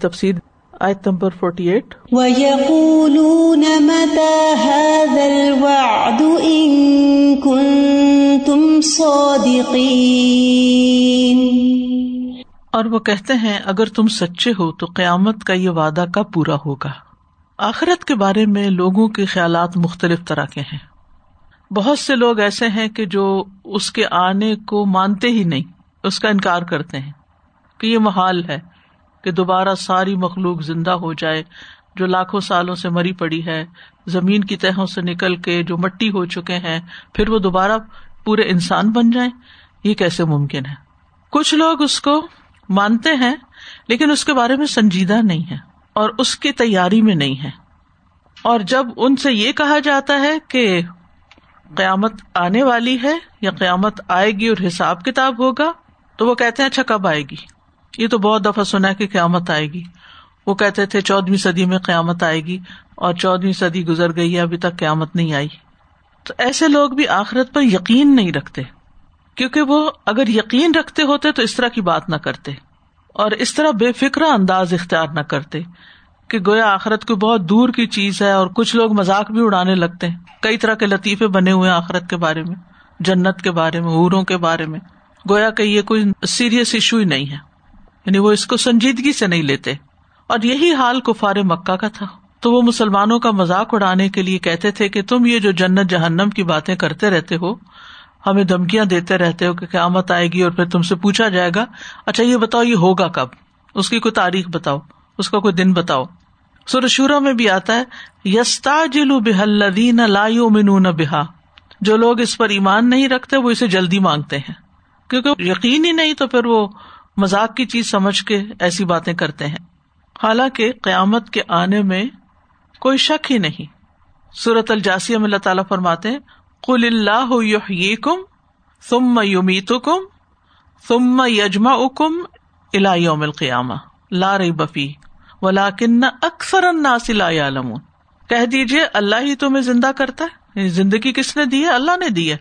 تفصیل آیت number forty وَيَقُولُونَ مَتَى هَذَا الْوَعْدُ إِن كُنتُمْ صَادِقِينَ؟ اور وہ کہتے ہیں اگر تم سچے ہو تو قیامت کا یہ وعدہ کب پورا ہوگا؟ آخرت کے بارے میں لوگوں کے خیالات مختلف طرح کے ہیں۔ بہت سے لوگ ایسے ہیں کہ جو اس کے آنے کو مانتے ہی نہیں اس کا انکار کرتے ہیں کہ یہ محال ہے۔ کہ دوبارہ ساری مخلوق زندہ ہو جائے، جو لاکھوں سالوں سے مری پڑی ہے، زمین کی تہوں سے نکل کے جو مٹی ہو چکے ہیں، پھر وہ دوبارہ پورے انسان بن جائیں؟ یہ کیسے ممکن ہے؟ کچھ لوگ اس کو مانتے ہیں، لیکن اس کے بارے میں سنجیدہ نہیں ہے اور اس کی تیاری میں نہیں ہے۔ اور جب ان سے یہ کہا جاتا ہے کہ قیامت آنے والی ہے یا قیامت آئے گی اور حساب کتاب ہوگا، تو وہ کہتے ہیں اچھا کب آئے گی؟ یہ تو بہت دفعہ سنا کہ قیامت آئے گی۔ وہ کہتے تھے چودہویں صدی میں قیامت آئے گی اور چودہویں صدی گزر گئی ہے، ابھی تک قیامت نہیں آئی۔ تو ایسے لوگ بھی آخرت پر یقین نہیں رکھتے، کیونکہ وہ اگر یقین رکھتے ہوتے تو اس طرح کی بات نہ کرتے اور اس طرح بے فکر انداز اختیار نہ کرتے کہ گویا آخرت کو بہت دور کی چیز ہے اور کچھ لوگ مذاق بھی اڑانے لگتے ہیں۔ کئی طرح کے لطیفے بنے ہوئے آخرت کے بارے میں، جنت کے بارے میں ہوروں کے بارے میں۔ گویا کہ یہ کوئی سیریس ایشو ہی نہیں ہے۔ یعنی وہ اس کو سنجیدگی سے نہیں لیتے۔ اور یہی حال کفار مکہ کا تھا۔ تو وہ مسلمانوں کا مذاق اڑانے کے لیے کہتے تھے کہ تم یہ جو جنت جہنم کی باتیں کرتے رہتے ہو، ہمیں دھمکیاں دیتے رہتے ہو کہ قیامت آئے گی اور پھر تم سے پوچھا جائے گا اچھا یہ بتاؤ یہ ہوگا کب؟ اس کی کوئی تاریخ بتاؤ، اس کا کوئی دن بتاؤ۔ سرشورا میں بھی آتا ہے یستا جلو بحلین لا من بحا جو لوگ اس پر ایمان نہیں رکھتے، وہ اسے جلدی مانگتے ہیں۔ کیونکہ یقین ہی نہیں تو پھر وہ مزاق کی چیز سمجھ کے ایسی باتیں کرتے ہیں۔ حالانکہ قیامت کے آنے میں کوئی شک ہی نہیں۔ سورت الجاسی میں اللہ تعالیٰ فرماتے کل اللہ کم تم یومیت کم تم یجما کم یوم القیامہ۔ لا رہی بفی ولا کن اکثر عالم کہہ دیجیے اللہ ہی تمہیں زندہ کرتا ہے۔ یعنی زندگی کس نے دی ہے؟ اللہ نے دی ہے۔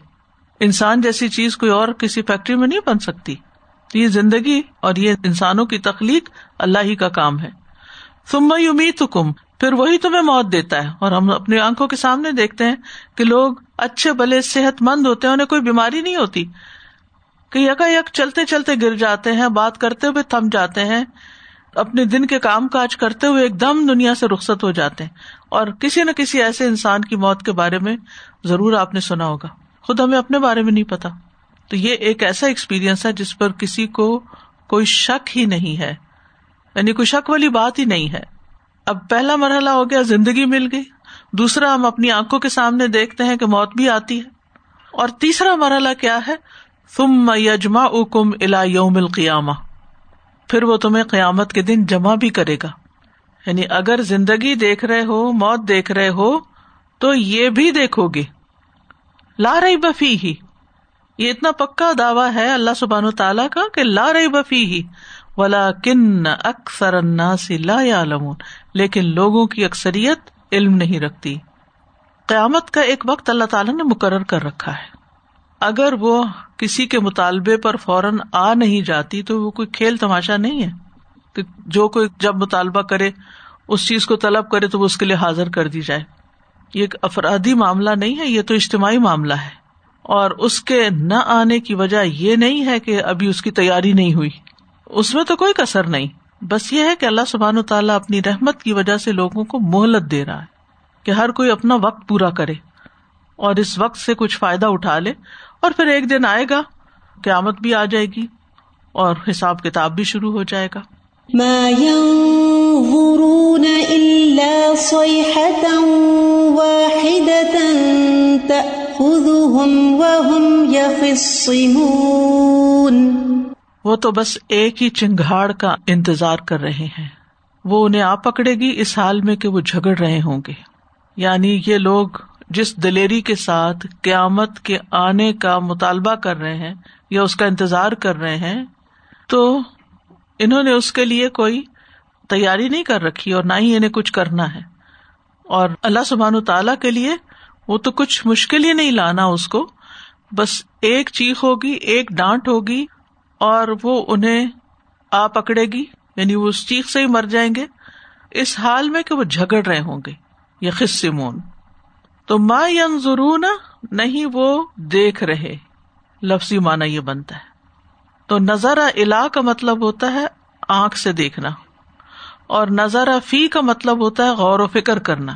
انسان جیسی چیز کوئی اور کسی فیکٹری میں نہیں بن سکتی۔ یہ زندگی اور یہ انسانوں کی تخلیق اللہ ہی کا کام ہے۔ تم امید کم پھر وہی تمہیں موت دیتا ہے۔ اور ہم اپنی آنکھوں کے سامنے دیکھتے ہیں کہ لوگ اچھے بلے صحت مند ہوتے ہیں، انہیں کوئی بیماری نہیں ہوتی۔ کہ یکا یک چلتے چلتے گر جاتے ہیں، بات کرتے ہوئے تھم جاتے ہیں۔ اپنے دن کے کام کاج کرتے ہوئے ایک دم دنیا سے رخصت ہو جاتے ہیں۔ اور کسی نہ کسی ایسے انسان کی موت کے بارے میں ضرور آپ نے سنا ہوگا۔ خود ہمیں اپنے بارے میں نہیں پتا۔ تو یہ ایک ایسا ایکسپیرئنس ہے جس پر کسی کو کوئی شک ہی نہیں ہے یعنی کوئی شک والی بات ہی نہیں ہے۔ اب پہلا مرحلہ ہو گیا، زندگی مل گئی۔ دوسرا، ہم اپنی آنکھوں کے سامنے دیکھتے ہیں کہ موت بھی آتی ہے۔ اور تیسرا مرحلہ کیا ہے؟ تم یجما کم الا یوم القیامہ پھر وہ تمہیں قیامت کے دن جمع بھی کرے گا۔ یعنی اگر زندگی دیکھ رہے ہو، موت دیکھ رہے ہو، تو یہ بھی دیکھو گے۔ لا رہی بفی ہی یہ اتنا پکا دعویٰ ہے اللہ سبحان تعالیٰ کا کہ لا رہی بفی ہی ولا کن اکثر لا عالم لیکن لوگوں کی اکثریت علم نہیں رکھتی۔ قیامت کا ایک وقت اللہ تعالیٰ نے مقرر کر رکھا ہے۔ اگر وہ کسی کے مطالبے پر فوراً آ نہیں جاتی تو وہ کوئی کھیل تماشا نہیں ہے۔ کہ جو کوئی جب مطالبہ کرے، اس چیز کو طلب کرے تو وہ اس کے لیے حاضر کر دی جائے۔ یہ ایک افرادی معاملہ نہیں ہے، یہ تو اجتماعی معاملہ ہے۔ اور اس کے نہ آنے کی وجہ یہ نہیں ہے کہ ابھی اس کی تیاری نہیں ہوئی۔ اس میں تو کوئی کسر نہیں۔ بس یہ ہے کہ اللہ سبحان و تعالیٰ اپنی رحمت کی وجہ سے لوگوں کو مہلت دے رہا ہے کہ ہر کوئی اپنا وقت پورا کرے اور اس وقت سے کچھ فائدہ اٹھا لے اور پھر ایک دن آئے گا، قیامت بھی آ جائے گی اور حساب کتاب بھی شروع ہو جائے گا۔ وہ تو بس ایک ہی چنگاڑ کا انتظار کر رہے ہیں۔ وہ انہیں آ پکڑے گی اس حال میں کہ وہ جھگڑ رہے ہوں گے۔ یعنی یہ لوگ جس دلیری کے ساتھ قیامت کے آنے کا مطالبہ کر رہے ہیں یا اس کا انتظار کر رہے ہیں، تو انہوں نے اس کے لیے کوئی تیاری نہیں کر رکھی اور نہ ہی انہیں کچھ کرنا ہے۔ اور اللہ سبحان تعالی کے لیے وہ تو کچھ مشکل ہی نہیں لانا اس کو۔ بس ایک چیخ ہوگی، ایک ڈانٹ ہوگی اور وہ انہیں آ پکڑے گی یعنی وہ اس چیخ سے ہی مر جائیں گے۔ اس حال میں کہ وہ جھگڑ رہے ہوں گے یا خصمون۔ تو ما ینظرون، نہیں وہ دیکھ رہے۔ لفظی مانا یہ بنتا ہے۔ تو نظر الا کا مطلب ہوتا ہے آنکھ سے دیکھنا، اور نظر فی کا مطلب ہوتا ہے غور و فکر کرنا۔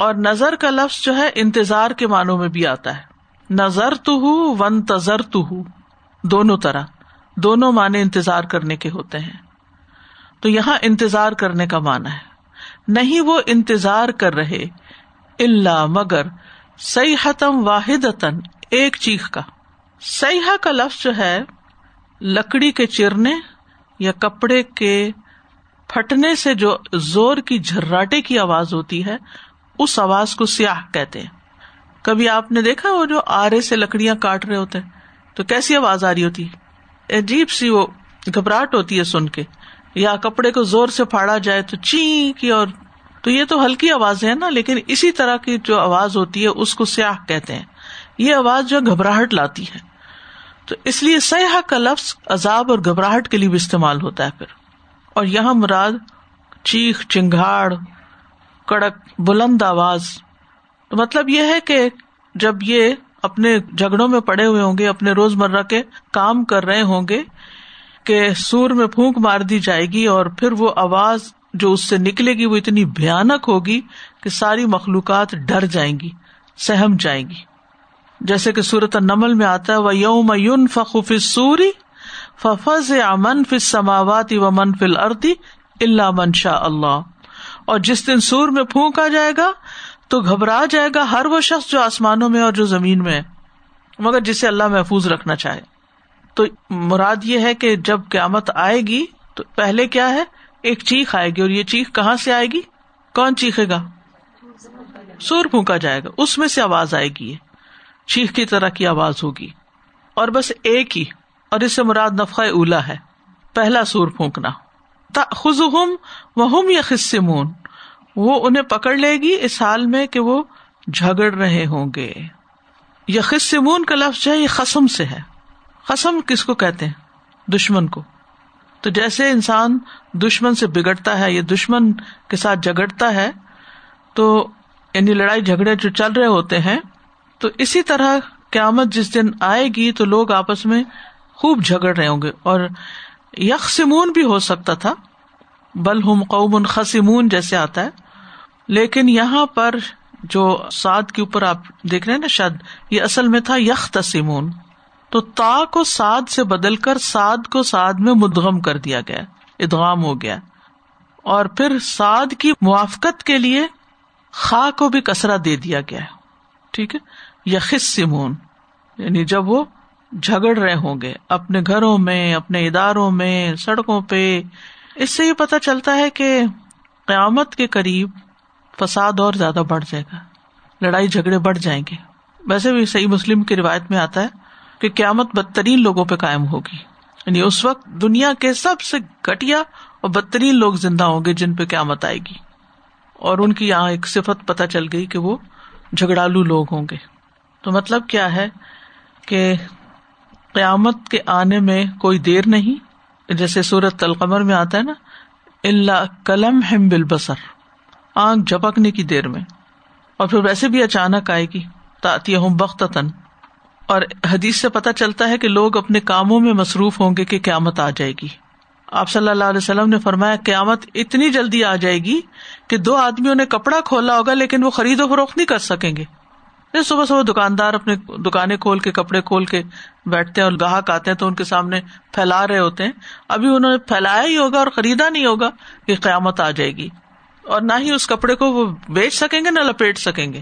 اور نظر کا لفظ جو ہے انتظار کے معنوں میں بھی آتا ہے۔ نظر تو ہوں ون تذر تو ہوں دونوں طرح، دونوں معنی انتظار کرنے کے ہوتے ہیں۔ تو یہاں انتظار کرنے کا مانا ہے۔ نہیں وہ انتظار کر رہے اللہ مگر حتم واحد ایک چیخ کا۔ سیاح کا لفظ جو ہے، لکڑی کے چرنے یا کپڑے کے پھٹنے سے جو زور کی جھراٹے کی آواز ہوتی ہے اس آواز کو سیاح کہتے ہیں۔ کبھی آپ نے دیکھا وہ جو آرے سے لکڑیاں کاٹ رہے ہوتے ہیں؟ تو کیسی آواز آ رہی ہوتی؟ عجیب سی وہ گھبراہٹ ہوتی ہے سن کے۔ یا کپڑے کو زور سے پھاڑا جائے تو چی کی اور تو یہ تو ہلکی آواز ہے نا، لیکن اسی طرح کی جو آواز ہوتی ہے، اس کو سیاح کہتے ہیں۔ یہ آواز جو گھبراہٹ لاتی ہے۔ تو اس لیے سیاح کا لفظ عذاب اور گھبراہٹ کے لیے بھی استعمال ہوتا ہے پھر۔ اور یہاں مراد چیخ چنگاڑ کڑک بلند آواز۔ تو مطلب یہ ہے کہ جب یہ اپنے جھگڑوں میں پڑے ہوئے ہوں گے، اپنے روز مرہ کے کام کر رہے ہوں گے کہ سور میں پھونک مار دی جائے گی اور پھر وہ آواز جو اس سے نکلے گی وہ اتنی بھیانک ہوگی کہ ساری مخلوقات ڈر جائیں گی، سہم جائیں گی۔ جیسے کہ سورت نمل میں آتا ہے وہ یوم یون فخوف سوری ففز امن فل سماوات و من فل اردی اللہ من شاء اللہ اور جس دن سور میں پھونکا جائے گا تو گھبرا جائے گا ہر وہ شخص جو آسمانوں میں اور جو زمین میں ہے مگر جسے اللہ محفوظ رکھنا چاہے۔ تو مراد یہ ہے کہ جب قیامت آئے گی تو پہلے کیا ہے؟ ایک چیخ آئے گی، اور یہ چیخ کہاں سے آئے گی؟ کون چیخے گا؟ سور پھونکا جائے گا، اس میں سے آواز آئے گی چیخ کی طرح کی آواز ہوگی۔ اور بس ایک ہی، اور اس سے مراد نفقہ اولا ہے۔ پہلا سور پھونکنا۔ خز ہم یا خسمون وہ انہیں پکڑ لے گی اس حال میں کہ وہ جھگڑ رہے ہوں گے۔ یا خسمون کا لفظ ہے، یہ قسم سے ہے۔ قسم کس کو کہتے ہیں؟ دشمن کو۔ تو جیسے انسان دشمن سے بگڑتا ہے یا دشمن کے ساتھ جگڑتا ہے، تو یعنی لڑائی جھگڑے جو چل رہے ہوتے ہیں، تو اسی طرح قیامت جس دن آئے گی، تو لوگ آپس میں خوب جھگڑ رہے ہوں گے۔ اور یکسمون بھی ہو سکتا تھا، بل ہم قوم خسمون جیسے آتا ہے۔ لیکن یہاں پر جو سعد کے اوپر آپ دیکھ رہے ہیں نا شاید یہ اصل میں تھا یخ تسیمون تو تا کو سعد سے بدل کر سعد کو سعد میں مدغم کر دیا گیا، ادغام ہو گیا۔ اور پھر سعد کی موافقت کے لیے خا کو بھی کسرا دے دیا گیا۔ ٹھیک ہے؟ یخص سمون یعنی جب وہ جھگڑ رہے ہوں گے، اپنے گھروں میں، اپنے اداروں میں، سڑکوں پہ۔ اس سے یہ پتا چلتا ہے کہ قیامت کے قریب فساد اور زیادہ بڑھ جائے گا، لڑائی جھگڑے بڑھ جائیں گے۔ ویسے بھی صحیح مسلم کی روایت میں آتا ہے کہ قیامت بدترین لوگوں پہ قائم ہوگی۔ یعنی اس وقت دنیا کے سب سے گٹیا اور بدترین لوگ زندہ ہوں گے جن پہ قیامت آئے گی۔ اور ان کی یہاں ایک صفت پتہ چل گئی کہ وہ جھگڑالو لوگ ہوں گے۔ تو مطلب کیا ہے کہ قیامت کے آنے میں کوئی دیر نہیں۔ جیسے سورت تلقمر میں آتا ہے نا اللہ کلم ہم بل بسر آنکھ جھپکنے کی دیر میں۔ اور پھر ویسے بھی اچانک آئے گی۔ تاطیہ ہوں بخت اور حدیث سے پتا چلتا ہے کہ لوگ اپنے کاموں میں مصروف ہوں گے کہ قیامت آ جائے گی۔ آپ صلی اللہ علیہ وسلم نے فرمایا، قیامت اتنی جلدی آ جائے گی کہ دو آدمیوں نے کپڑا کھولا ہوگا، لیکن وہ خرید و فروخت نہیں کر سکیں گے۔ صبح صبح دکاندار اپنے دکانیں کھول کے، کپڑے کھول کے بیٹھتے ہیں اور گاہک آتے ہیں تو ان کے سامنے پھیلا رہے ہوتے ہیں۔ ابھی انہوں نے پھیلایا ہی ہوگا اور خریدا نہیں ہوگا کہ قیامت آ جائے گی۔ اور نہ ہی اس کپڑے کو وہ بیچ سکیں گے، نہ لپیٹ سکیں گے۔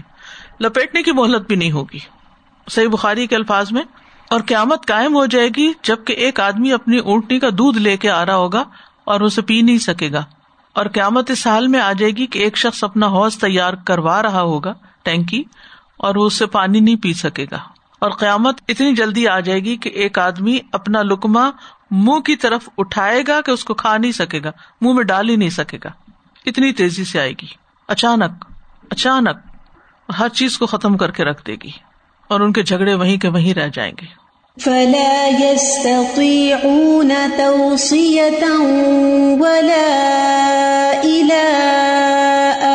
لپیٹنے کی مہلت بھی نہیں ہوگی۔ صحیح بخاری کے الفاظ میں، اور قیامت قائم ہو جائے گی جبکہ ایک آدمی اپنی اونٹنی کا دودھ لے کے آ رہا ہوگا اور اسے پی نہیں سکے گا۔ اور قیامت اس حال میں آ جائے گی کہ ایک شخص اپنا حوض تیار کروا رہا ہوگا، ٹینکی اور وہ اس سے پانی نہیں پی سکے گا۔ اور قیامت اتنی جلدی آ جائے گی کہ ایک آدمی اپنا لکما منہ کی طرف اٹھائے گا کہ اس کو کھا نہیں سکے گا، منہ میں ڈال ہی نہیں سکے گا۔ اتنی تیزی سے آئے گی۔ اچانک اچانک ہر چیز کو ختم کر کے رکھ دے گی اور ان کے جھگڑے وہیں کے وہیں رہ جائیں گے۔ فلا يستطيعون توصية ولا إلى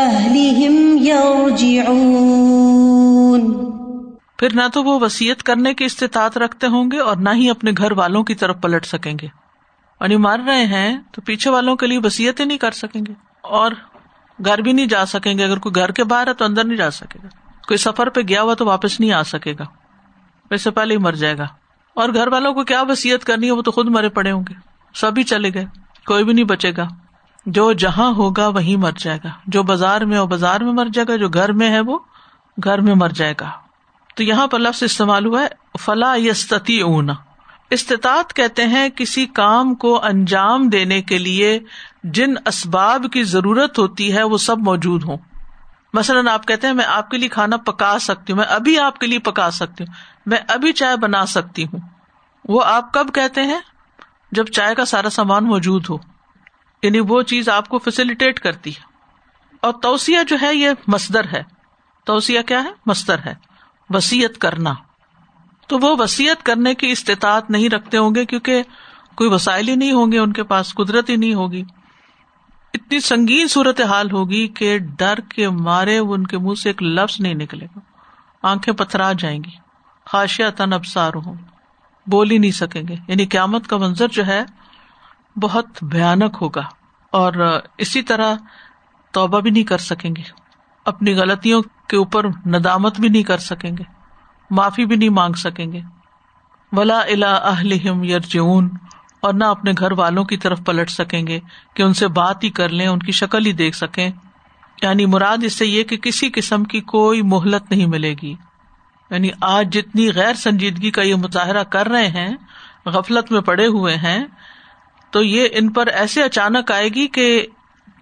أهلهم يرجعون۔ پھر نہ تو وہ وسیعت کرنے کی استطاعت رکھتے ہوں گے اور نہ ہی اپنے گھر والوں کی طرف پلٹ سکیں گے۔ اور یہ مار رہے ہیں تو پیچھے والوں کے لیے وسیعت ہی نہیں کر سکیں گے۔ اور گھر بھی نہیں جا سکیں گے۔ اگر کوئی گھر کے باہر ہے تو اندر نہیں جا سکے گا۔ کوئی سفر پہ گیا ہوا تو واپس نہیں آ سکے گا۔ ویسے پہلے ہی مر جائے گا۔ اور گھر والوں کو کیا وسیعت کرنی ہے؟ وہ تو خود مرے پڑے ہوں گے۔ سبھی چلے گئے۔ کوئی بھی نہیں بچے گا۔ جو جہاں ہوگا وہیں مر جائے گا۔ جو بازار میں وہ بازار میں مر جائے گا۔ جو گھر میں ہے وہ گھر میں مر جائے گا۔ تو یہاں پر لفظ استعمال ہوا ہے، فلا یستتی اونا استطاعت کہتے ہیں کسی کام کو انجام دینے کے لیے جن اسباب کی ضرورت ہوتی ہے، وہ سب موجود ہوں۔ مثلاً آپ کہتے ہیں، میں آپ کے لیے کھانا پکا سکتی ہوں، میں ابھی آپ کے لیے پکا سکتی ہوں، میں ابھی چائے بنا سکتی ہوں۔ وہ آپ کب کہتے ہیں؟ جب چائے کا سارا سامان موجود ہو۔ یعنی وہ چیز آپ کو فیسلٹیٹ کرتی ہے۔ اور توسیع جو ہے، یہ مصدر ہے۔ توسیع کیا ہے؟ مستر ہے۔ وسیعت کرنا۔ تو وہ وسیعت کرنے کی استطاعت نہیں رکھتے ہوں گے کیونکہ کوئی وسائل ہی نہیں ہوں گے، ان کے پاس قدرت ہی نہیں ہوگی۔ اتنی سنگین صورت حال ہوگی کہ ڈر کے مارے ان کے منہ سے ایک لفظ نہیں نکلے گا۔ آنکھیں پتھرا جائیں گی۔ خاشیا تن ابسار ہوں۔ بول ہی نہیں سکیں گے۔ یعنی قیامت کا منظر جو ہے، بہت بھیانک ہوگا۔ اور اسی طرح توبہ بھی نہیں کر سکیں گے۔ اپنی غلطیوں کے اوپر ندامت بھی نہیں کر سکیں گے، معافی بھی نہیں مانگ سکیں گے۔ ولا الا اہلہم یرجعون اور نہ اپنے گھر والوں کی طرف پلٹ سکیں گے کہ ان سے بات ہی کر لیں، ان کی شکل ہی دیکھ سکیں۔ یعنی مراد اس سے یہ کہ کسی قسم کی کوئی مہلت نہیں ملے گی۔ یعنی آج جتنی غیر سنجیدگی کا یہ مظاہرہ کر رہے ہیں، غفلت میں پڑے ہوئے ہیں، تو یہ ان پر ایسے اچانک آئے گی کہ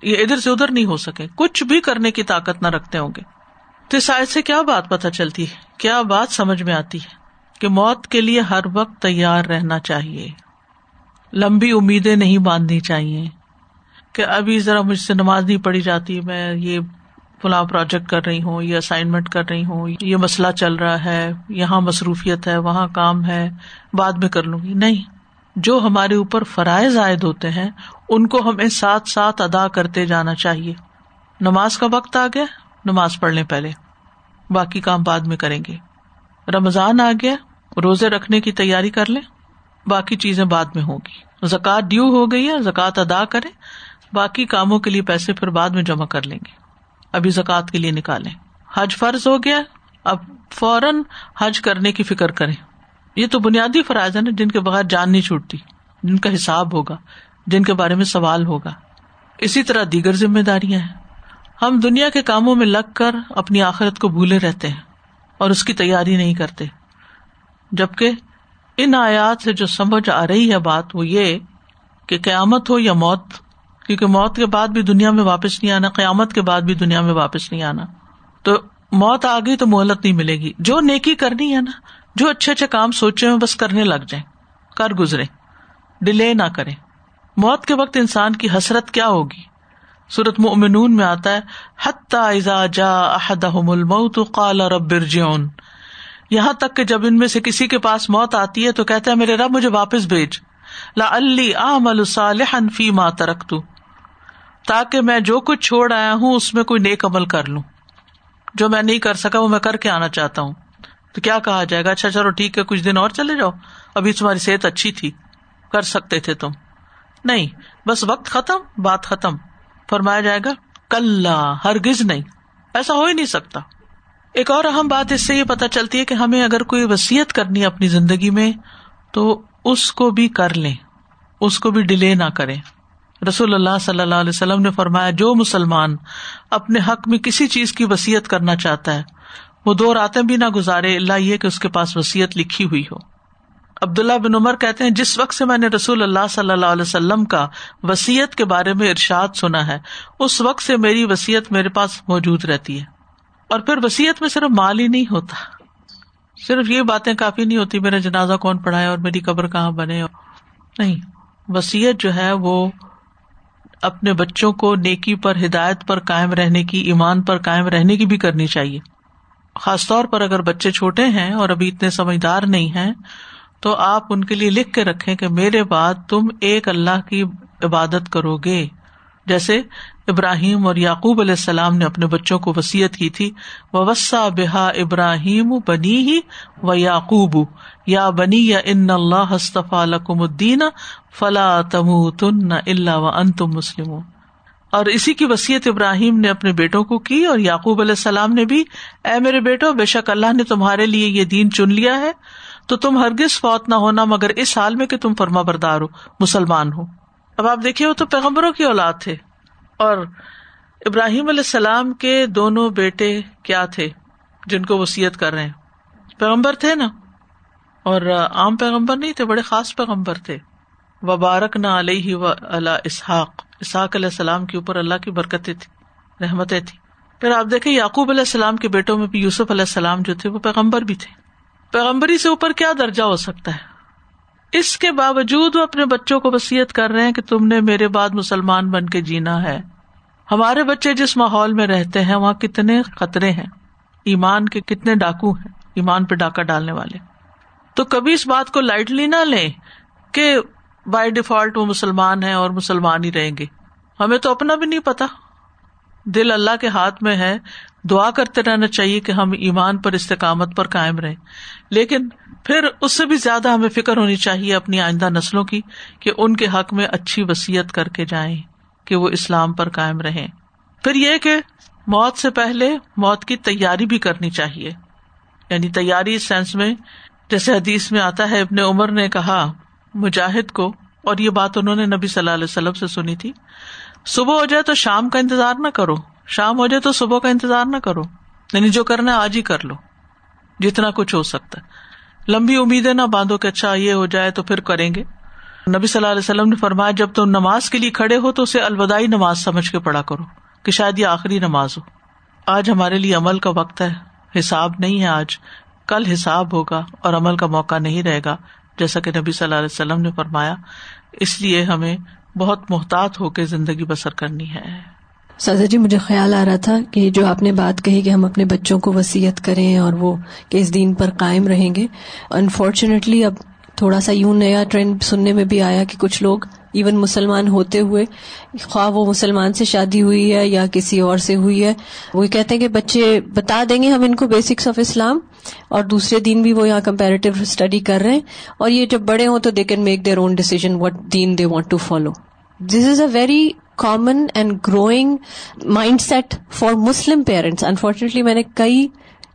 یہ ادھر سے ادھر نہیں ہو سکے۔ کچھ بھی کرنے کی طاقت نہ رکھتے ہوں گے۔ تو اس آیت سے کیا بات پتہ چلتی ہے؟ کیا بات سمجھ میں آتی ہے کہ موت کے لیے ہر وقت تیار رہنا چاہیے؟ لمبی امیدیں نہیں باندھنی چاہیے کہ ابھی ذرا مجھ سے نماز نہیں پڑھی جاتی، میں یہ فلاں پروجیکٹ کر رہی ہوں، یہ اسائنمنٹ کر رہی ہوں، یہ مسئلہ چل رہا ہے، یہاں مصروفیت ہے، وہاں کام ہے، بعد میں کر لوں گی۔ نہیں، جو ہمارے اوپر فرائض عائد ہوتے ہیں ان کو ہمیں ساتھ ساتھ ادا کرتے جانا چاہیے۔ نماز کا وقت آ گیا، نماز پڑھ لیں پہلے۔ باقی کام بعد میں کریں گے۔ رمضان آ گیا، روزے رکھنے کی تیاری کر لیں۔ باقی چیزیں بعد میں ہوگی زکوٰۃ ڈیو ہو گئی ہے، زکوٰۃ ادا کرے باقی کاموں کے لیے پیسے پھر بعد میں جمع کر لیں گے۔ ابھی زکوٰۃ کے لیے نکالیں۔ حج فرض ہو گیا، اب فوراً حج کرنے کی فکر کریں۔ یہ تو بنیادی فرائض ہے نا، جن کے بغیر جان نہیں چھوٹتی، جن کا حساب ہوگا۔ جن کے بارے میں سوال ہوگا۔ اسی طرح دیگر ذمہ داریاں ہیں۔ ہم دنیا کے کاموں میں لگ کر اپنی آخرت کو بھولے رہتے ہیں اور اس کی تیاری نہیں کرتے۔ جبکہ ان آیات سے جو سمجھ آ رہی ہے بات وہ یہ کہ قیامت ہو یا موت، کیونکہ موت کے بعد بھی دنیا میں واپس نہیں آنا، قیامت کے بعد بھی دنیا میں واپس نہیں آنا۔ تو موت آ گئی تو مہلت نہیں ملے گی۔ جو نیکی کرنی ہے نا، جو اچھے اچھے کام سوچے ہیں بس کرنے لگ جائیں۔ کر گزرے۔ ڈیلے نہ کرے موت کے وقت انسان کی حسرت کیا ہوگی؟ سورت مومنون میں آتا ہے جا قال رب ارجعون۔ یہاں تک کہ جب ان میں سے کسی کے پاس موت آتی ہے تو کہتا ہے، میرے رب مجھے واپس بھیج۔ لا اعمل صالحا فیما ترکت تاکہ میں جو کچھ چھوڑ آیا ہوں، اس میں کوئی نیک عمل کر لوں۔ جو میں نہیں کر سکا، وہ میں کر کے آنا چاہتا ہوں۔ تو کیا کہا جائے گا؟ اچھا چلو ٹھیک ہے، کچھ دن اور چلے جاؤ۔ ابھی تمہاری صحت اچھی تھی۔ کر سکتے تھے تم۔ نہیں، بس وقت ختم، بات ختم۔ فرمایا جائے گا کل ہرگز نہیں۔ ایسا ہو ہی نہیں سکتا۔ ایک اور اہم بات اس سے یہ پتا چلتی ہے کہ ہمیں اگر کوئی وسیعت کرنی ہے اپنی زندگی میں، تو اس کو بھی کر لیں۔ اس کو بھی ڈیلے نہ کریں۔ رسول اللہ صلی اللہ علیہ وسلم نے فرمایا، جو مسلمان اپنے حق میں کسی چیز کی وسیعت کرنا چاہتا ہے، وہ دو راتیں بھی نہ گزارے، اللہ یہ کہ اس کے پاس وسیعت لکھی ہوئی ہو۔ عبداللہ بن عمر کہتے ہیں، جس وقت سے میں نے رسول اللہ صلی اللہ علیہ وسلم کا وسیعت کے بارے میں ارشاد سنا ہے، اس وقت سے میری وسیعت میرے پاس موجود رہتی ہے۔ اور پھر وسیعت میں صرف مال ہی نہیں ہوتا۔ صرف یہ باتیں کافی نہیں ہوتی، میرا جنازہ کون پڑھائے اور میری قبر کہاں بنے نہیں۔ وسیعت جو ہے وہ اپنے بچوں کو نیکی پر، ہدایت پر قائم رہنے کی، ایمان پر قائم رہنے کی بھی کرنی چاہیے۔ خاص طور پر اگر بچے چھوٹے ہیں اور ابھی اتنے سمجھدار نہیں ہیں تو آپ ان کے لیے لکھ کے رکھے کہ میرے بعد تم ایک اللہ کی عبادت کرو گے۔ جیسے ابراہیم اور یعقوب علیہ السلام نے اپنے بچوں کو وسیعت کی تھی وسا بحا ابراہیم بنی ہی و یعقوب یا بنی، یا ان اللہ لکم الدین، فلا تم تن اللہ و ان تم مسلم اور اسی کی وسیعت ابراہیم نے اپنے بیٹوں کو کی اور یعقوب علیہ السلام نے بھی، اے میرے بیٹو، بے شک اللہ نے تمہارے لیے یہ دین چن لیا ہے۔ تو تم ہرگز فوت نہ ہونا، مگر اس حال میں کہ تم فرما بردار ہو، مسلمان ہو۔ اب آپ دیکھیے، وہ تو پیغمبروں کی اولاد تھے۔ اور ابراہیم علیہ السلام کے دونوں بیٹے کیا تھے جن کو وسیعت کر رہے ہیں؟ پیغمبر تھے نا؟ اور عام پیغمبر نہیں تھے، بڑے خاص پیغمبر تھے۔ وبارک نہ علیہ و اللہ اسحاق۔ اسحاق علیہ السلام کے اوپر اللہ کی برکتیں تھی رحمتیں تھی پھر آپ دیکھیں، یعقوب علیہ السلام کے بیٹوں میں بھی یوسف علیہ السلام جو تھے، وہ پیغمبر بھی تھے۔ پیغمبری سے اوپر کیا درجہ ہو سکتا ہے؟ اس کے باوجود وہ اپنے بچوں کو وسیعت کر رہے ہیں کہ تم نے میرے بعد مسلمان بن کے جینا ہے۔ ہمارے بچے جس ماحول میں رہتے ہیں، وہاں کتنے خطرے ہیں۔ ایمان کے کتنے ڈاکو ہیں، ایمان پہ ڈاکہ ڈالنے والے۔ تو کبھی اس بات کو لائٹلی نہ لیں کہ بائی ڈیفالٹ وہ مسلمان ہیں اور مسلمان ہی رہیں گے۔ ہمیں تو اپنا بھی نہیں پتا۔ دل اللہ کے ہاتھ میں ہے، دعا کرتے رہنا چاہیے کہ ہم ایمان پر استقامت پر قائم رہیں۔ لیکن پھر اس سے بھی زیادہ ہمیں فکر ہونی چاہیے اپنی آئندہ نسلوں کی کہ ان کے حق میں اچھی وسیعت کر کے جائیں، کہ وہ اسلام پر قائم رہے پھر یہ کہ موت سے پہلے موت کی تیاری بھی کرنی چاہیے۔ یعنی تیاری اس سینس میں، جیسے حدیث میں آتا ہے، ابن عمر نے کہا، مجاہد کو، اور یہ بات انہوں نے نبی صلی اللہ علیہ وسلم سے سنی تھی صبح ہو جائے تو شام کا انتظار نہ کرو۔ شام ہو جائے تو صبح کا انتظار نہ کرو۔ یعنی جو کرنا آج ہی کر لو۔ جتنا کچھ ہو سکتا ہے۔ لمبی امیدیں نہ باندھو کہ اچھا یہ ہو جائے تو پھر کریں گے۔ نبی صلی اللہ علیہ وسلم نے فرمایا، جب تم نماز کے لیے کھڑے ہو تو اسے الوداعی نماز سمجھ کے پڑھا کرو، کہ شاید یہ آخری نماز ہو۔ آج ہمارے لیے عمل کا وقت ہے۔ حساب نہیں ہے آج۔ کل حساب ہوگا اور عمل کا موقع نہیں رہے گا، جیسا کہ نبی صلی اللہ علیہ وسلم نے فرمایا۔ اس لیے ہمیں بہت محتاط ہو کے زندگی بسر کرنی ہے۔ سازا جی مجھے خیال آ رہا تھا کہ جو آپ نے بات کہی کہ ہم اپنے بچوں کو وسیعت کریں اور وہ کہ اس دین پر قائم رہیں گے انفارچونیٹلی اب تھوڑا سا یوں نیا ٹرینڈ سننے میں بھی آیا کہ کچھ لوگ ایون مسلمان ہوتے ہوئے، خواہ وہ مسلمان سے شادی ہوئی ہے یا کسی اور سے ہوئی ہے، وہ کہتے ہیں کہ بچے بتا دیں گے ہم ان کو بیسکس آف اسلام اور دوسرے دن بھی وہ یہاں کمپیرٹیو اسٹڈی کر رہے ہیں۔ اور یہ جب بڑے ہوں تو they can make their own decision what then they want to follow this is a very common and growing mindset for Muslim parents unfortunately میں نے کئی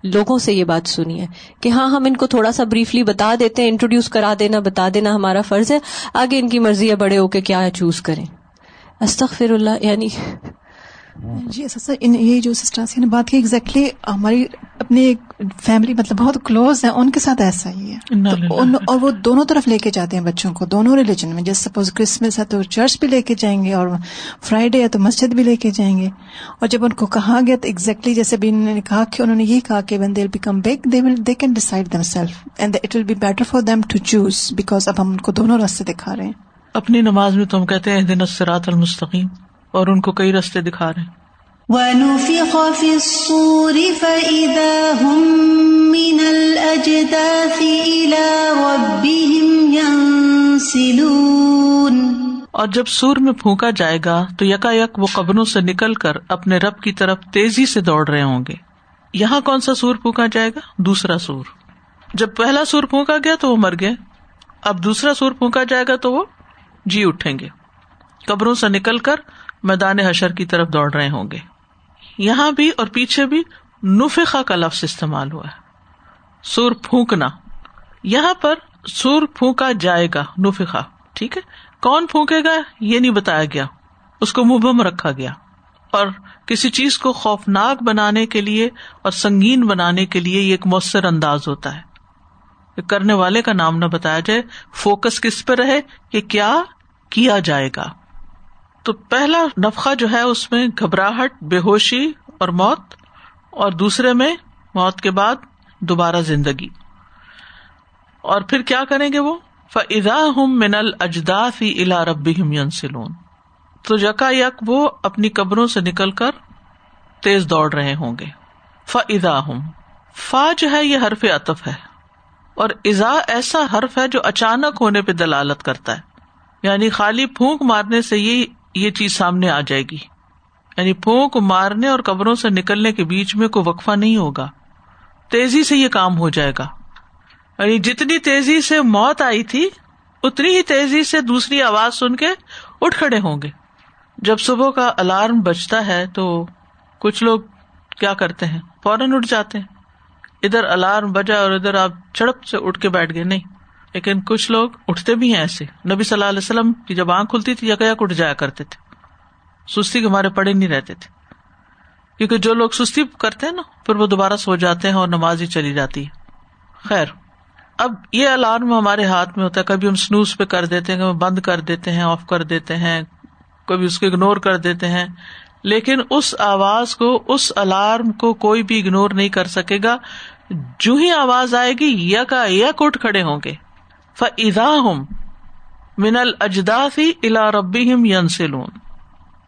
لوگوں سے یہ بات سنی ہے کہ ہاں ہم ان کو تھوڑا سا بریفلی بتا دیتے ہیں انٹروڈیوس کرا دینا، بتا دینا ہمارا فرض ہے۔ آگے ان کی مرضی ہے بڑے ہو کے کیا چوز کریں۔ استغفر اللہ یعنی جی سر یہ جو سسٹر نے بات کی ایگزیکٹلی ہماری اپنی فیملی مطلب بہت کلوز ہے ان کے ساتھ ایسا ہی ہے۔ اور وہ دونوں طرف لے کے جاتے ہیں بچوں کو دونوں ریلیجن میں۔ جیسے سپوز کرسمس ہے تو چرچ بھی لے کے جائیں گے اور فرائیڈے ہے تو مسجد بھی لے کے جائیں گے۔ اور جب ان کو کہا گیا تو ایگزیکٹلی جیسے بھی انہوں نے کہا کہ انہوں نے یہ کہا کہ when they become big they will they can decide themselves and it will be better for them to choose because اب ہم ان کو دونوں راستے دکھا رہے ہیں۔ اپنی نماز میں تم کہتے ہیں دن سرات المستقیم۔ اور ان کو کئی راستے دکھا رہے ہیں۔ وَنُفِخَ فِي الصُّورِ فَإِذَا هُم مِّنَ الْأَجْدَاثِ إِلَىٰ رَبِّهِمْ يَنسِلُونَ۔ اور جب سور میں پھونکا جائے گا تو یکا یک وہ قبروں سے نکل کر اپنے رب کی طرف تیزی سے دوڑ رہے ہوں گے۔ یہاں کون سا سور پھونکا جائے گا؟ دوسرا سور۔ جب پہلا سور پھونکا گیا تو وہ مر گئے اب دوسرا سور پھونکا جائے گا تو وہ جی اٹھیں گے۔ قبروں سے نکل کر میدان حشر کی طرف دوڑ رہے ہوں گے۔ یہاں بھی اور پیچھے بھی نفقا کا لفظ استعمال ہوا ہے۔ سور پھونکنا۔ یہاں پر سور پھونکا جائے گا نفقا ٹھیک ہے؟ کون پھونکے گا؟ یہ نہیں بتایا گیا۔ اس کو مبم رکھا گیا۔ اور کسی چیز کو خوفناک بنانے کے لیے اور سنگین بنانے کے لیے یہ ایک مؤثر انداز ہوتا ہے۔ کرنے والے کا نام نہ بتایا جائے۔ فوکس کس پہ رہے؟ کہ کیا کیا جائے گا؟ تو پہلا نفقہ جو ہے اس میں گھبراہٹ بے ہوشی اور موت، اور دوسرے میں موت کے بعد دوبارہ زندگی۔ اور پھر کیا کریں گے وہ؟ فضا ہم من الجدافی الا رب سلون تو یکا یک وہ اپنی قبروں سے نکل کر تیز دوڑ رہے ہوں گے۔ فضا ہم فا جو ہے یہ حرف اطف ہے۔ اور ازا ایسا حرف ہے جو اچانک ہونے پہ دلالت کرتا ہے۔ یعنی خالی پھونک مارنے سے یہ یہ چیز سامنے آ جائے گی۔ یعنی پھونک مارنے اور قبروں سے نکلنے کے بیچ میں کوئی وقفہ نہیں ہوگا۔ تیزی سے یہ کام ہو جائے گا۔ یعنی جتنی تیزی سے موت آئی تھی، اتنی ہی تیزی سے دوسری آواز سن کے اٹھ کھڑے ہوں گے۔ جب صبح کا الارم بجتا ہے تو کچھ لوگ کیا کرتے ہیں؟ فوراً اٹھ جاتے ہیں۔ ادھر الارم بجا اور ادھر آپ چڑپ سے اٹھ کے بیٹھ گئے۔ نہیں لیکن کچھ لوگ اٹھتے بھی ہیں ایسے۔ نبی صلی اللہ علیہ وسلم کی جب آنکھ کھلتی تھی یک اٹھ جایا کرتے تھے۔ سستی کے ہمارے پڑے نہیں رہتے تھے۔ کیونکہ جو لوگ سستی کرتے ہیں نا، پھر وہ دوبارہ سو جاتے ہیں اور نماز ہی چلی جاتی ہے۔ خیر، اب یہ الارم ہمارے ہاتھ میں ہوتا ہے، کبھی ہم سنوز پہ کر دیتے ہیں، کبھی بند کر دیتے ہیں، آف کر دیتے ہیں، کبھی اس کو اگنور کر دیتے ہیں۔ لیکن اس آواز کو، اس الارم کو کوئی بھی اگنور نہیں کر سکے گا۔ جو ہی آواز آئے گی، یک یک اٹھ کھڑے ہوں گے۔ فضا من الجداس ہی الا ربی ہم ینسلون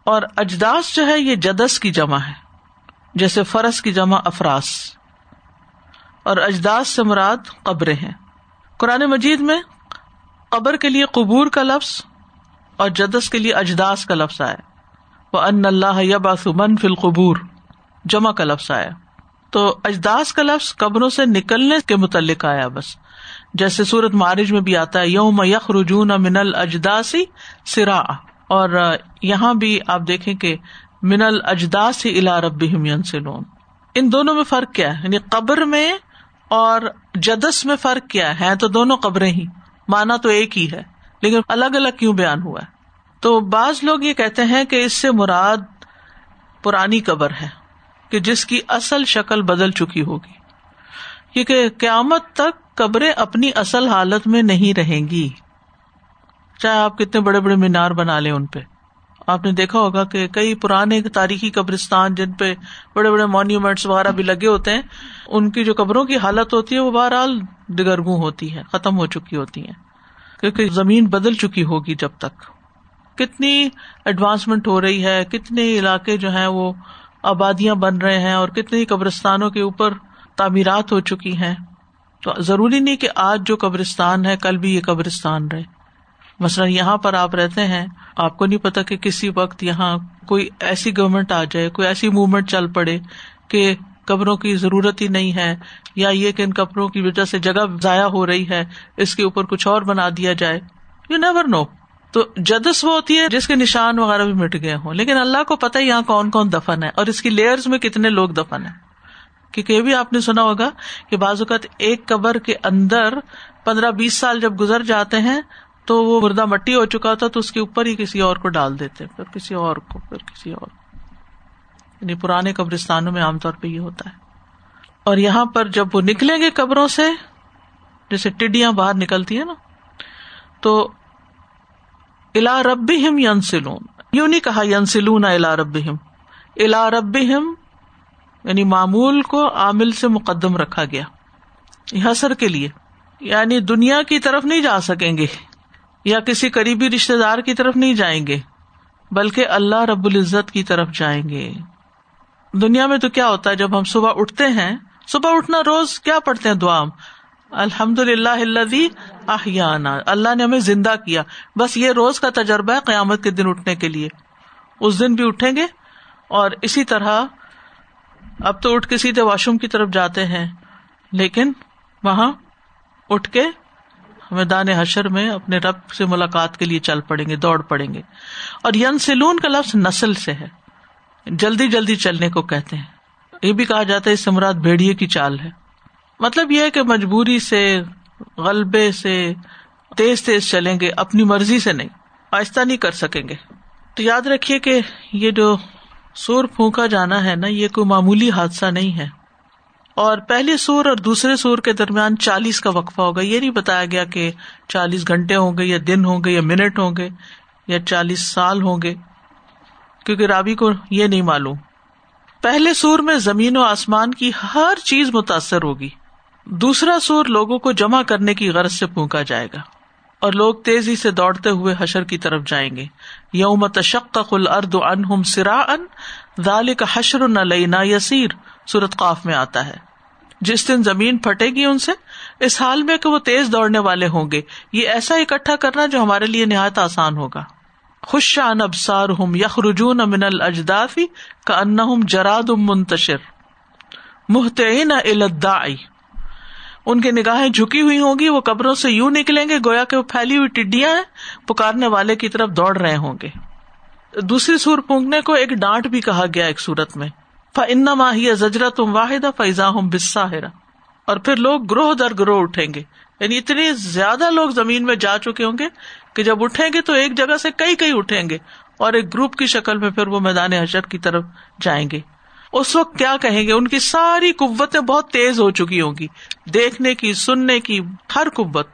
اور اجداس جو ہے یہ جدس کی جمع ہے، جیسے فرس کی جمع افراس۔ اور اجداس سے مراد قبریں ہیں۔ قرآن مجید میں قبر کے لیے قبور کا لفظ اور جدس کے لیے اجداس کا لفظ آیا۔ وہ ان اللہ یباسمن فل قبور جمع کا لفظ آیا۔ تو اجداس کا لفظ قبروں سے نکلنے کے متعلق آیا بس۔ جیسے سورت معرج میں بھی آتا ہے، یوم یخ رجون من الجداسی سرا اور یہاں بھی آپ دیکھیں کہ من الجداس الا رب لون ان دونوں میں فرق کیا ہے؟ یعنی قبر میں اور جدس میں فرق کیا ہے؟ تو دونوں قبریں ہی مانا تو ایک ہی ہے، لیکن الگ الگ کیوں بیان ہوا ہے؟ تو بعض لوگ یہ کہتے ہیں کہ اس سے مراد پرانی قبر ہے۔ کہ جس کی اصل شکل بدل چکی ہوگی کیونکہ قیامت تک قبریں اپنی اصل حالت میں نہیں رہیں گی۔ چاہے آپ کتنے بڑے بڑے مینار بنا لیں ان پہ۔ آپ نے دیکھا ہوگا کہ کئی پرانے تاریخی قبرستان جن پہ بڑے بڑے مونیومینٹس وغیرہ بھی لگے ہوتے ہیں، ان کی جو قبروں کی حالت ہوتی ہے، وہ بہرحال دگرگوں ہوتی ہے ختم ہو چکی ہوتی ہے کیونکہ زمین بدل چکی ہوگی جب تک۔ کتنی ایڈوانسمنٹ ہو رہی ہے، کتنے علاقے جو ہیں وہ آبادیاں بن رہے ہیں اور کتنی قبرستانوں کے اوپر تعمیرات ہو چکی ہیں۔ تو ضروری نہیں کہ آج جو قبرستان ہے، کل بھی یہ قبرستان رہے۔ مثلاً یہاں پر آپ رہتے ہیں، آپ کو نہیں پتا کہ کسی وقت یہاں کوئی ایسی گورمنٹ آ جائے، کوئی ایسی موومنٹ چل پڑے کہ قبروں کی ضرورت ہی نہیں ہے، یا یہ کہ ان کپڑوں کی وجہ سے جگہ ضائع ہو رہی ہے، اس کے اوپر کچھ اور بنا دیا جائے۔ یو نیور نو تو جدس وہ ہوتی ہے جس کے نشان وغیرہ بھی مٹ گئے ہوں۔ لیکن اللہ کو پتا یہاں کون کون دفن ہے اور اس کی لیئرز میں کتنے لوگ دفن ہے کیونکہ یہ بھی آپ نے سنا ہوگا کہ بعض اوقات ایک قبر کے اندر پندرہ بیس سال جب گزر جاتے ہیں تو وہ مردہ مٹی ہو چکا تھا تو اس کے اوپر ہی کسی اور کو ڈال دیتے، پھر کسی اور کو، پھر کسی اور یعنی پرانے قبرستانوں میں عام طور پہ یہ ہوتا ہے۔ اور یہاں پر جب وہ نکلیں گے قبروں سے، جیسے ٹڈیاں باہر نکلتی ہیں نا، تو الا رب ہم ینسلون یوں نہیں کہا ینسلون الا رب ہم الا رب ہم یعنی معمول کو عامل سے مقدم رکھا گیا. حسر کے لیے. یعنی دنیا کی طرف نہیں جا سکیں گے، یا کسی قریبی رشتے دار کی طرف نہیں جائیں گے، بلکہ اللہ رب العزت کی طرف جائیں گے. دنیا میں تو کیا ہوتا ہے، جب ہم صبح اٹھتے ہیں، صبح اٹھنا روز کیا پڑھتے ہیں دعا الحمد للہ اللہ اللہ نے ہمیں زندہ کیا۔ بس یہ روز کا تجربہ ہے قیامت کے دن اٹھنے کے لیے۔ اس دن بھی اٹھیں گے اور اسی طرح اب تو اٹھ کے سیدھے واش روم کی طرف جاتے ہیں، لیکن وہاں اٹھ کے میدان حشر میں اپنے رب سے ملاقات کے لیے چل پڑیں گے، دوڑ پڑیں گے۔ اور ین سلون کا لفظ نسل سے ہے۔ جلدی جلدی چلنے کو کہتے ہیں۔ یہ بھی کہا جاتا ہے اس سے مراد بھیڑیے کی چال ہے۔ مطلب یہ ہے کہ مجبوری سے، غلبے سے، تیز تیز چلیں گے، اپنی مرضی سے نہیں، آہستہ نہیں کر سکیں گے۔ تو یاد رکھیے کہ یہ جو سور پھونکا جانا ہے نا، یہ کوئی معمولی حادثہ نہیں ہے۔ اور پہلے سور اور دوسرے سور کے درمیان چالیس کا وقفہ ہوگا۔ یہ نہیں بتایا گیا کہ چالیس گھنٹے ہوں گے یا دن ہوں گے یا منٹ ہوں گے یا چالیس سال ہوں گے، کیونکہ رابی کو یہ نہیں معلوم۔ پہلے سور میں زمین و آسمان کی ہر چیز متاثر ہوگی۔ دوسرا سور لوگوں کو جمع کرنے کی غرض سے پونکا جائے گا اور لوگ تیزی سے دوڑتے ہوئے حشر کی طرف جائیں گے۔ یوم تشق کل ارد سرا ان حشر نہ لینا یسیر۔ سورت قاف میں آتا ہے۔ جس دن زمین پھٹے گی ان سے، اس حال میں کہ وہ تیز دوڑنے والے ہوں گے۔ یہ ایسا اکٹھا کرنا جو ہمارے لیے نہایت آسان ہوگا۔ خوشان ابسار ہوں یخ رجون امن الجدافی کا ان جراد منتشر۔ محتعین الدائی ان کی نگاہیں جھکی ہوئی ہوں گی، وہ قبروں سے یوں نکلیں گے، گویا کہ وہ پھیلی ہوئی ٹڈیاں ہیں، پکارنے والے کی طرف دوڑ رہے ہوں گے۔ دوسری سور پونگنے کو ایک ڈانٹ بھی کہا گیا ایک سورت میں۔ ان ماہی زجرا تم واحد فیضا ہوں بسا اور پھر لوگ گروہ در گروہ اٹھیں گے۔ یعنی اتنے زیادہ لوگ زمین میں جا چکے ہوں گے کہ جب اٹھیں گے تو ایک جگہ سے کئی کئی اٹھیں گے اور ایک گروپ کی شکل میں پھر وہ میدان حشر کی طرف جائیں گے۔ اس وقت کیا کہیں گے؟ ان کی ساری قوتیں بہت تیز ہو چکی ہوں گی۔ دیکھنے کی، سننے کی، ہر قوت۔